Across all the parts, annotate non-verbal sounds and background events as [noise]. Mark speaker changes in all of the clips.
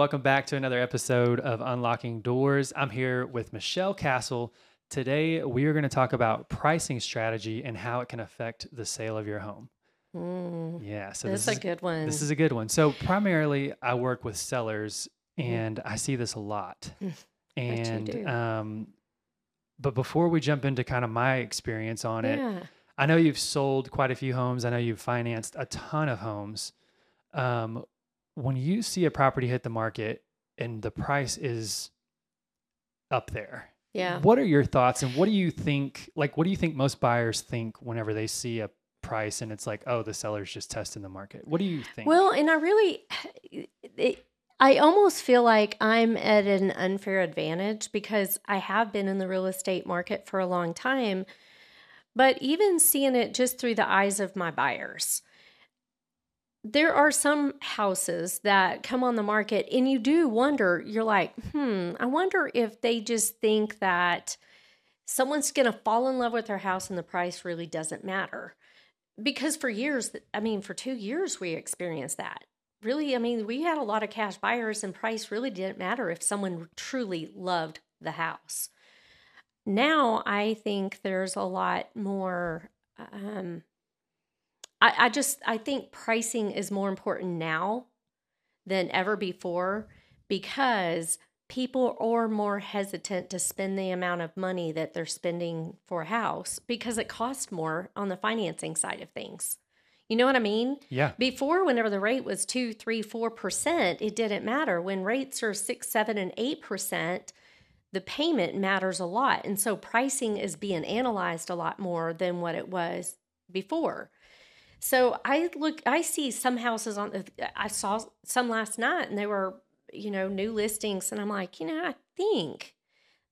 Speaker 1: Welcome back to another episode of Unlocking Doors. I'm here with Michelle Castle. Today, we are going to talk about pricing strategy and how it can affect the sale of your home.
Speaker 2: Mm,
Speaker 1: Yeah, so this is, a
Speaker 2: good one.
Speaker 1: this is a good one. So, primarily, I work with sellers
Speaker 2: Mhm.
Speaker 1: and I see this a lot. [laughs]
Speaker 2: Mm,
Speaker 1: and, um, but before we jump into kind of my experience on it. I know you've sold quite a few homes. I know you've financed a ton of homes. Um, when you see a property hit the market and the price is up there,
Speaker 2: Yeah.
Speaker 1: what are your thoughts and what do you think? Like, what do you think most buyers think whenever they see a price and it's like, oh, the seller's just testing the market? What do you think?
Speaker 2: Well, and I really, [sighs] it, I almost feel like I'm at an unfair advantage because I have been in the real estate market for a long time. But even seeing it just through the eyes of my buyers, there are some houses that come on the market and you do wonder, you're like, hmm, I wonder if they just think that someone's going to fall in love with their house and the price really doesn't matter. Because for years, I mean, for two years, we experienced that. Really, I mean, we had a lot of cash buyers and price really didn't matter if someone truly loved the house. Now, I think there's a lot more. Um, I, I just I think pricing is more important now than ever before because people are more hesitant to spend the amount of money that they're spending for a house because it costs more on the financing side of things. You know what I mean?
Speaker 1: yeah,
Speaker 2: Before, whenever the rate was two, three, four percent, it didn't matter. When rates are six, seven, and eight percent, the payment matters a lot. And so pricing is being analyzed a lot more than what it was before. So I look, I see some houses on, the, I saw some last night and they were, you know, new listings. And I'm like, you know, I think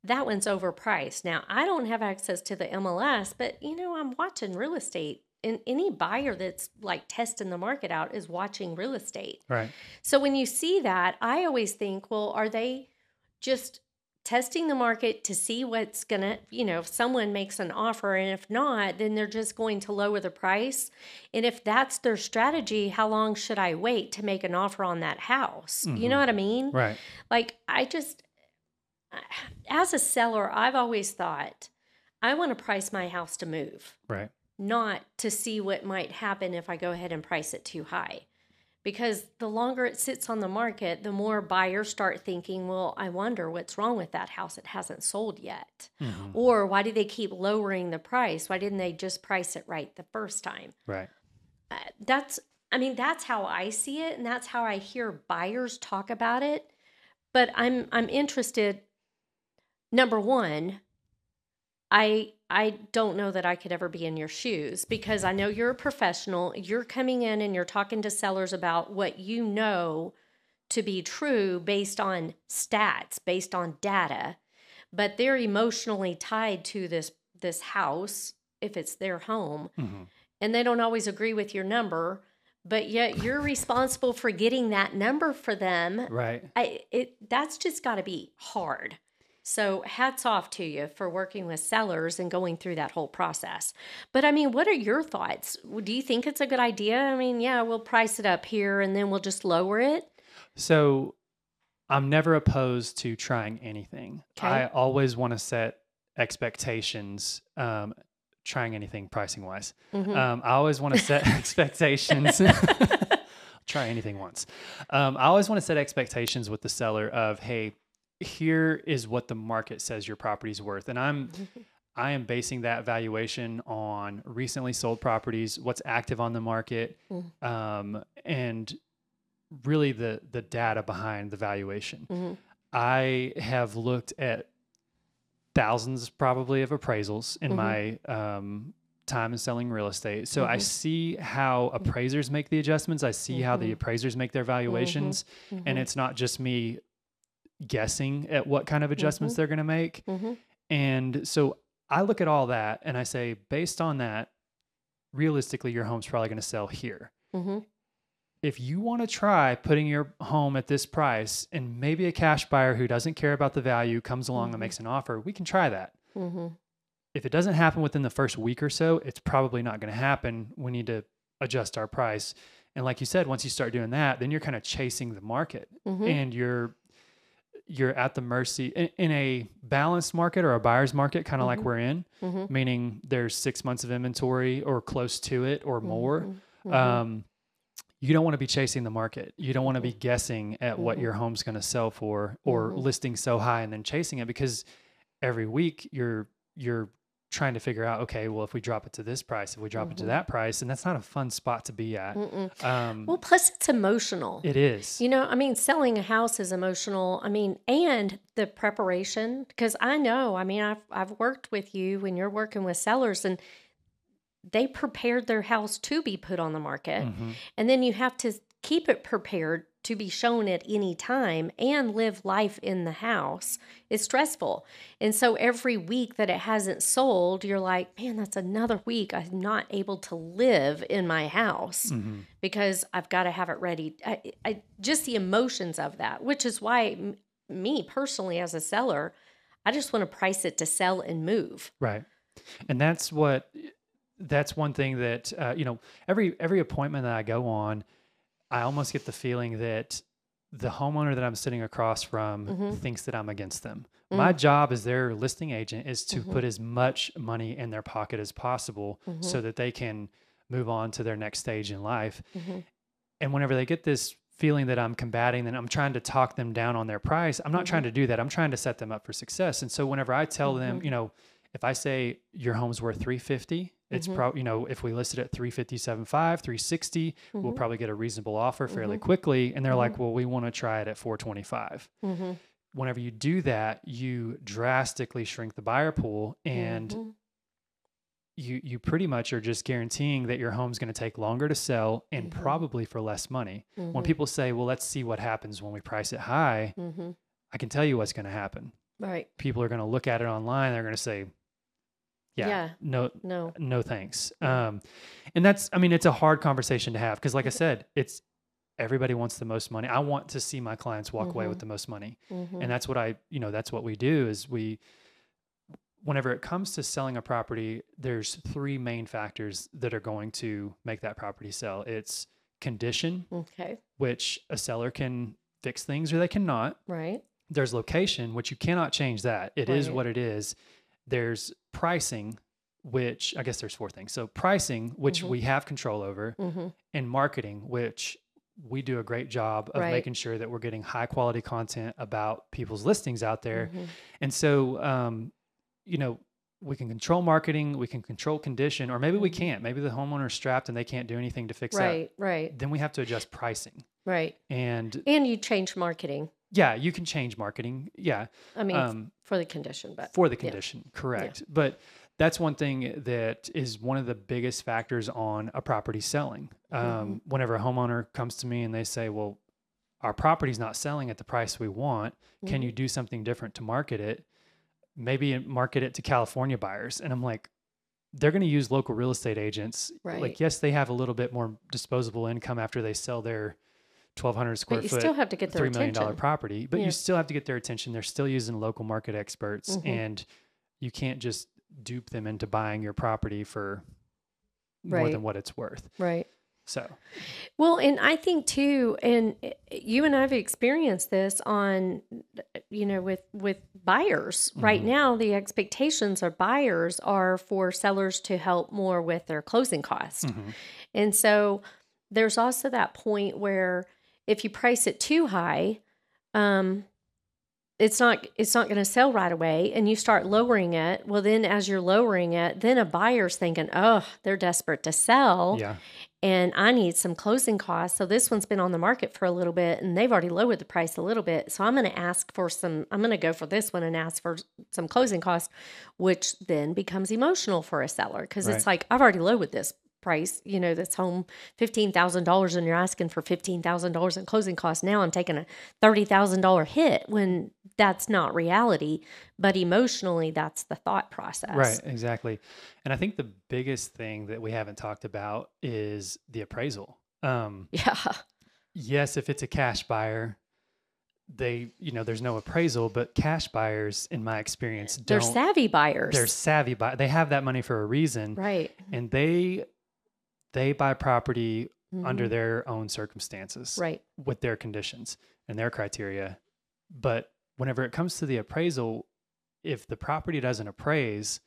Speaker 2: that one's overpriced. Now, I don't have access to the MLS, but, you know, I'm watching real estate. And any buyer that's like testing the market out is watching real estate.
Speaker 1: right.
Speaker 2: So when you see that, I always think, well, are they just testing the market to see what's going to, you know, if someone makes an offer and if not, then they're just going to lower the price. And if that's their strategy, how long should I wait to make an offer on that house? You know
Speaker 1: Mhm.
Speaker 2: what I mean?
Speaker 1: Right.
Speaker 2: Like I just as a seller, I've always thought I want to price my house to move
Speaker 1: Right.
Speaker 2: not to see what might happen if I go ahead and price it too high. Because the longer it sits on the market, the more buyers start thinking, well, I wonder what's wrong with that house. It hasn't sold yet.
Speaker 1: Mhm.
Speaker 2: Or why do they keep lowering the price? Why didn't they just price it right the first time?
Speaker 1: Right.
Speaker 2: Uh, that's, I mean, that's how I see it. And that's how I hear buyers talk about it. But I'm, I'm interested. Number one, I I don't know that I could ever be in your shoes because I know you're a professional. You're coming in and you're talking to sellers about what you know to be true based on stats, based on data, but they're emotionally tied to this this house if it's their home
Speaker 1: hmm
Speaker 2: and they don't always agree with your number, but yet you're responsible for getting that number for them.
Speaker 1: Right.
Speaker 2: I it that's just got to be hard. So hats off to you for working with sellers and going through that whole process. But I mean, what are your thoughts? Do you think it's a good idea? I mean, yeah, we'll price it up here and then we'll just lower it.
Speaker 1: So I'm never opposed to trying anything.
Speaker 2: Okay.
Speaker 1: I always want to set expectations, um, trying anything pricing wise.
Speaker 2: Mhm.
Speaker 1: Um, I always want to set [laughs] expectations. [laughs] Try anything once. Um, I always want to set expectations with the seller of, hey, here is what the market says your property's worth. And I'm [laughs] I am basing that valuation on recently sold properties, what's active on the market,
Speaker 2: Mhm.
Speaker 1: um, and really the the data behind the valuation.
Speaker 2: Mhm.
Speaker 1: I have looked at thousands probably of appraisals in
Speaker 2: Mhm.
Speaker 1: my um, time in selling real estate. So I
Speaker 2: Mhm.
Speaker 1: see how appraisers make the adjustments. I see how the
Speaker 2: Mhm.
Speaker 1: appraisers make their valuations, and
Speaker 2: Mhm.
Speaker 1: it's not just me guessing at what kind of adjustments
Speaker 2: Mhm.
Speaker 1: they're going to make.
Speaker 2: Mhm.
Speaker 1: And so I look at all that and I say, based on that, realistically, your home's probably going to sell here.
Speaker 2: Mhm.
Speaker 1: If you want to try putting your home at this price and maybe a cash buyer who doesn't care about the value comes along and makes an offer, we can try that.
Speaker 2: Mhm.
Speaker 1: If it doesn't happen within the first week or so, it's probably not going to happen. We need to adjust our price And like you said, once you start doing that, then you're kind of chasing the market
Speaker 2: Mhm.
Speaker 1: and you're you're at the mercy in, in a balanced market or a buyer's market, kind of like
Speaker 2: Mhm.
Speaker 1: we're in,
Speaker 2: Mhm.
Speaker 1: meaning there's six months of inventory or close to it or more.
Speaker 2: Mhm. Mhm.
Speaker 1: Um, you don't want to be chasing the market. You don't want to be guessing at what your home's going to sell for or listing so high and then chasing it because every week you're you're trying to figure out okay, well if we drop it to this price, if we drop it to
Speaker 2: Mhm.
Speaker 1: that price, and that's not a fun spot to be at. Um,
Speaker 2: Well, plus it's emotional.
Speaker 1: it is.
Speaker 2: You know, I mean, selling a house is emotional. I mean, and the preparation, because I know, I mean, I've I've worked with you when you're working with sellers and they prepared their house to be put on the market.
Speaker 1: Mhm.
Speaker 2: And then you have to keep it prepared to be shown at any time and live life in the house. is stressful. And so every week that it hasn't sold, you're like, man, that's another week I'm not able to live in my house
Speaker 1: Mhm.
Speaker 2: because I've got to have it ready. I, I just the emotions of that, which is why m- me personally as a seller, I just want to price it to sell and move.
Speaker 1: Right. And that's what that's one thing that uh, you know every every appointment that I go on, I almost get the feeling that the homeowner that I'm sitting across from
Speaker 2: Mhm.
Speaker 1: thinks that I'm against them.
Speaker 2: Mm.
Speaker 1: My job as their listing agent is to
Speaker 2: Mhm.
Speaker 1: put as much money in their pocket as possible so that they can move on to their next stage in life.
Speaker 2: Mhm.
Speaker 1: And whenever they get this feeling that I'm combating, then I'm trying to talk them down on their price. I'm not trying to do that. I'm trying to set them up for success. And so whenever I tell them, you know, if I say your home's worth 350, it's
Speaker 2: Mhm.
Speaker 1: probably, you know, if we listed at 357.5, 360, we'll
Speaker 2: Mhm.
Speaker 1: probably get a reasonable offer fairly
Speaker 2: Mhm.
Speaker 1: quickly. And they're like, well, we want to try it at 425.
Speaker 2: Mhm.
Speaker 1: Whenever you do that, you drastically shrink the buyer pool and
Speaker 2: Mhm.
Speaker 1: you you pretty much are just guaranteeing that your home's going to take longer to sell and probably for less money. When people say, "Well, let's see what happens when we price it high,". I can tell you what's going to happen.
Speaker 2: Right.
Speaker 1: People are going to look at it online. They're going to say, "Yeah,
Speaker 2: Yeah.
Speaker 1: no,
Speaker 2: No.
Speaker 1: no, thanks." Um, and that's, I mean, it's a hard conversation to have because, like I [laughs] said, it's everybody wants the most money. I want to see my clients walk away with
Speaker 2: Mhm.
Speaker 1: the most money,
Speaker 2: Mhm.
Speaker 1: and that's what I, you know, that's what we do. Is we, whenever it comes to selling a property, there's three main factors that are going to make that property sell. It's condition,
Speaker 2: Okay.
Speaker 1: which a seller can fix things or they cannot.
Speaker 2: Right.
Speaker 1: There's location, which you cannot change that. It is
Speaker 2: Right.
Speaker 1: what it is. There's pricing, which I guess there's four things. So pricing, which
Speaker 2: Mhm.
Speaker 1: we have control over,
Speaker 2: Mhm.
Speaker 1: and marketing, which we do a great job of
Speaker 2: Right.
Speaker 1: making sure that we're getting high quality content about people's listings out there.
Speaker 2: Mhm.
Speaker 1: And so, um, you know, we can control marketing, we can control condition, or maybe we
Speaker 2: Mhm.
Speaker 1: can't. Maybe the homeowner's strapped and they can't do anything to fix that.
Speaker 2: Right. Right.
Speaker 1: Then we have to adjust pricing.
Speaker 2: Right.
Speaker 1: And
Speaker 2: And you change marketing.
Speaker 1: Yeah, you can change marketing. Yeah.
Speaker 2: I mean,
Speaker 1: Um,
Speaker 2: for the condition, but
Speaker 1: for the
Speaker 2: yeah.
Speaker 1: condition, correct. But that's one thing that is one of the biggest factors on a property selling.
Speaker 2: Mm-hmm.
Speaker 1: Um, whenever a homeowner comes to me and they say, "Well, our property's not selling at the price we want. Can
Speaker 2: Mhm.
Speaker 1: you do something different to market it? Maybe market it to California buyers." And I'm like, they're going to use local real estate agents.
Speaker 2: Right.
Speaker 1: Like, yes, they have a little bit more disposable income after they sell their 1,200 square
Speaker 2: but you
Speaker 1: foot
Speaker 2: still have to get their
Speaker 1: three million dollar property, but
Speaker 2: Yeah.
Speaker 1: you still have to get their attention. They're still using local market experts,
Speaker 2: Mhm.
Speaker 1: and you can't just dupe them into buying your property for more than what it's worth.
Speaker 2: Right.
Speaker 1: So,
Speaker 2: Well, and I think too, and eh, you and I've experienced this on, you know, with with buyers right
Speaker 1: Mhm.
Speaker 2: now. The expectations of buyers are for sellers to help more with their closing costs,
Speaker 1: mhm,
Speaker 2: and so there's also that point where if you price it too high, um, it's not it's not going to sell right away, and you start lowering it. Well, then as you're lowering it, then a buyer's thinking, oh, they're desperate to sell
Speaker 1: yeah,
Speaker 2: and I need some closing costs. So this one's been on the market for a little bit and they've already lowered the price a little bit. So I'm going to ask for some, I'm going to go for this one and ask for some closing costs, which then becomes emotional for a seller because it's like, I've already lowered this price, you know, this home $15,000 and you're asking for $15,000 in closing costs. Now I'm taking a $30,000 hit when that's not reality, but emotionally that's the thought process.
Speaker 1: right, exactly. And I think the biggest thing that we haven't talked about is the appraisal. Um, [laughs]
Speaker 2: Yeah.
Speaker 1: yes, if it's a cash buyer, they, you know, there's no appraisal, but cash buyers, in my experience,
Speaker 2: They're savvy buyers.
Speaker 1: They're savvy, buy. They have that money for a reason.
Speaker 2: right.
Speaker 1: and they they buy property under
Speaker 2: Mhm.
Speaker 1: their own circumstances
Speaker 2: Right.
Speaker 1: with their conditions and their criteria. But whenever it comes to the appraisal, if the property doesn't appraise,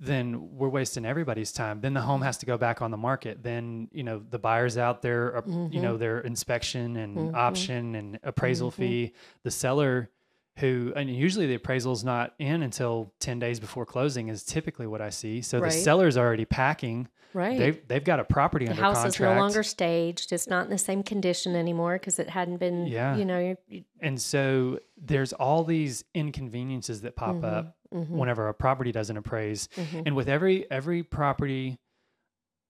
Speaker 1: then we're wasting everybody's time. Then the home has to go back on the market. Then, you know, the buyer's out there, uh, you know, their inspection and
Speaker 2: Mhm.
Speaker 1: option and appraisal
Speaker 2: Mhm.
Speaker 1: fee. The seller who, and usually the appraisal's not in until 10 days before closing is typically what I see. So
Speaker 2: Right.
Speaker 1: the seller's already packing.
Speaker 2: Right.
Speaker 1: They've, they've got a property
Speaker 2: the
Speaker 1: under
Speaker 2: house
Speaker 1: contract.
Speaker 2: is no longer staged. It's not in the same condition anymore because it hadn't been,
Speaker 1: Yeah.
Speaker 2: you know, you-
Speaker 1: And so there's all these inconveniences that pop up
Speaker 2: mhm,
Speaker 1: whenever a property doesn't appraise.
Speaker 2: mhm.
Speaker 1: And with every every property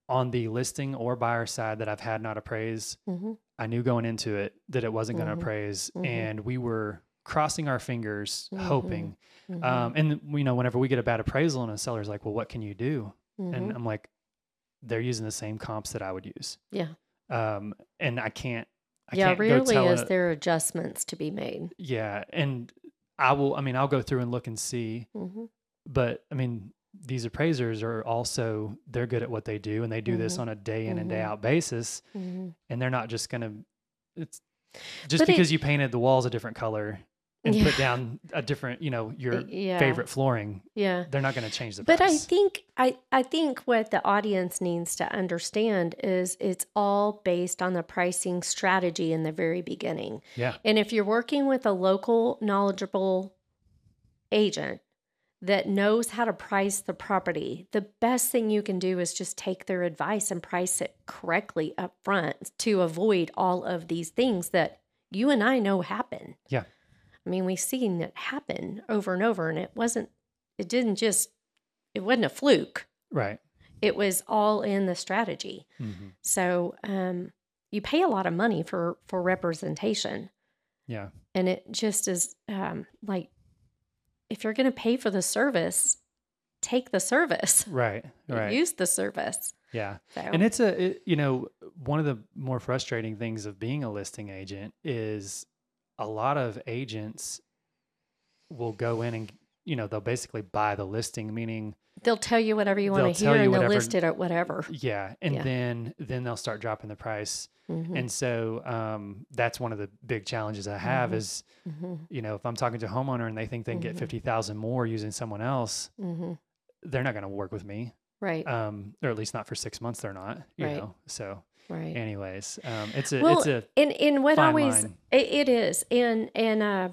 Speaker 1: on the listing or buyer side that I've had not appraised,
Speaker 2: Mhm.
Speaker 1: I knew going into it that it wasn't going to appraise,
Speaker 2: Mhm.
Speaker 1: and we were crossing our fingers, hoping.
Speaker 2: Mhm.
Speaker 1: Um, and you know, whenever we get a bad appraisal, and a seller's like, "Well, what can you do?"
Speaker 2: Mhm.
Speaker 1: And I'm like, "They're using the same comps that I would use."
Speaker 2: yeah.
Speaker 1: Um, and I can't. I
Speaker 2: yeah.
Speaker 1: can't
Speaker 2: Rarely is
Speaker 1: a-
Speaker 2: there adjustments to be made.
Speaker 1: Yeah, and I will. I mean, I'll go through and look and see.
Speaker 2: hmm
Speaker 1: But I mean, these appraisers are also they're good at what they do, and they do this
Speaker 2: Mhm.
Speaker 1: on a day in and day
Speaker 2: Mhm.
Speaker 1: out basis. And they're not just gonna. It's just
Speaker 2: But it-
Speaker 1: because you painted the walls a different color and
Speaker 2: Yeah.
Speaker 1: put down a different, you know, your
Speaker 2: yeah.
Speaker 1: favorite flooring.
Speaker 2: Yeah.
Speaker 1: They're not going to change the
Speaker 2: But I think I, I think what the audience needs to understand is it's all based on the pricing strategy in the very beginning.
Speaker 1: yeah,
Speaker 2: And if you're working with a local knowledgeable agent that knows how to price the property, the best thing you can do is just take their advice and price it correctly up front to avoid all of these things that you and I know happen.
Speaker 1: Yeah.
Speaker 2: I mean, we've seen it happen over and over and it wasn't it didn't just it wasn't a fluke.
Speaker 1: right.
Speaker 2: It was all in the strategy.
Speaker 1: hmm
Speaker 2: So, um you pay a lot of money for for representation
Speaker 1: Yeah,
Speaker 2: and it just is um, like if you're going to pay for the service take the service [laughs]
Speaker 1: right, right.
Speaker 2: use the service
Speaker 1: yeah.
Speaker 2: so
Speaker 1: And it's a, it, you know, one of the more frustrating things of being a listing agent is a lot of agents will go in and, you know, they'll basically buy the listing, meaning,
Speaker 2: they'll tell you whatever you want to hear and they'll list it at whatever
Speaker 1: yeah, and
Speaker 2: Yeah.
Speaker 1: then then they'll start dropping the price,
Speaker 2: Mhm,
Speaker 1: and so um, that's one of the big challenges I have
Speaker 2: Mhm.
Speaker 1: is,
Speaker 2: mhm,
Speaker 1: you know, if I'm talking to a homeowner and they think they can get
Speaker 2: Mhm.
Speaker 1: fifty thousand more using someone else,
Speaker 2: mhm.
Speaker 1: they're not going to work with me,
Speaker 2: right
Speaker 1: um, or at least not for six months. They're not, you
Speaker 2: Right.
Speaker 1: know. So,
Speaker 2: right
Speaker 1: anyways, um, it's a
Speaker 2: Well,
Speaker 1: it's a
Speaker 2: in in what always it, it is and and uh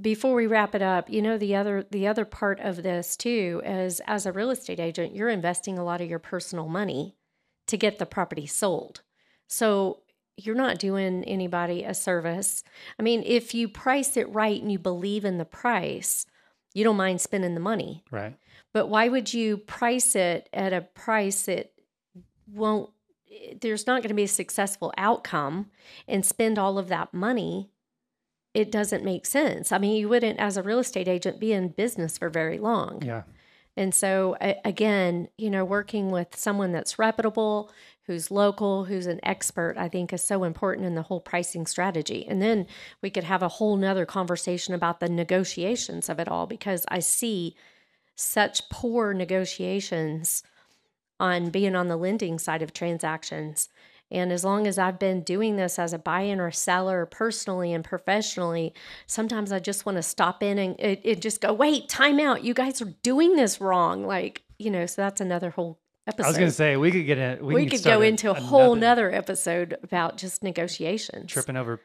Speaker 2: before we wrap it up you know the other the other part of this too is as a real estate agent you're investing a lot of your personal money to get the property sold so you're not doing anybody a service i mean if you price it right and you believe in the price you don't mind spending the money
Speaker 1: right.
Speaker 2: but why would you price it at a price that won't there's not going to be a successful outcome and spend all of that money it doesn't make sense i mean you wouldn't as a real estate agent be in business for very long
Speaker 1: Yeah.
Speaker 2: and so again you know working with someone that's reputable who's local who's an expert i think is so important in the whole pricing strategy and then we could have a whole nother conversation about the negotiations of it all because i see such poor negotiations on being on the lending side of transactions and as long as I've been doing this as a buyer or seller personally and professionally, sometimes I just want to stop in and it, it just go, wait, time out. You guys are doing this wrong. Like, you know, so that's another whole episode.
Speaker 1: I was going to say we could get a we,
Speaker 2: we could go into a whole
Speaker 1: another
Speaker 2: nother episode about just negotiations.
Speaker 1: tripping over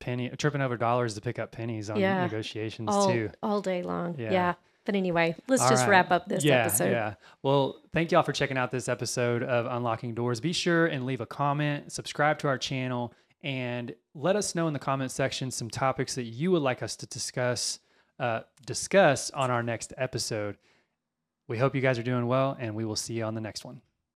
Speaker 1: penny tripping over dollars to pick up pennies on
Speaker 2: Yeah.
Speaker 1: negotiations
Speaker 2: all,
Speaker 1: too.
Speaker 2: all day long.
Speaker 1: Yeah.
Speaker 2: Yeah. But anyway, let's
Speaker 1: All
Speaker 2: just
Speaker 1: right.
Speaker 2: wrap up this
Speaker 1: yeah,
Speaker 2: episode.
Speaker 1: Yeah. Well, thank y'all for checking out this episode of Unlocking Doors. Be sure and leave a comment, subscribe to our channel, and let us know in the comment section some topics that you would like us to discuss uh, discuss on our next episode. We hope you guys are doing well, and we will see you on the next one.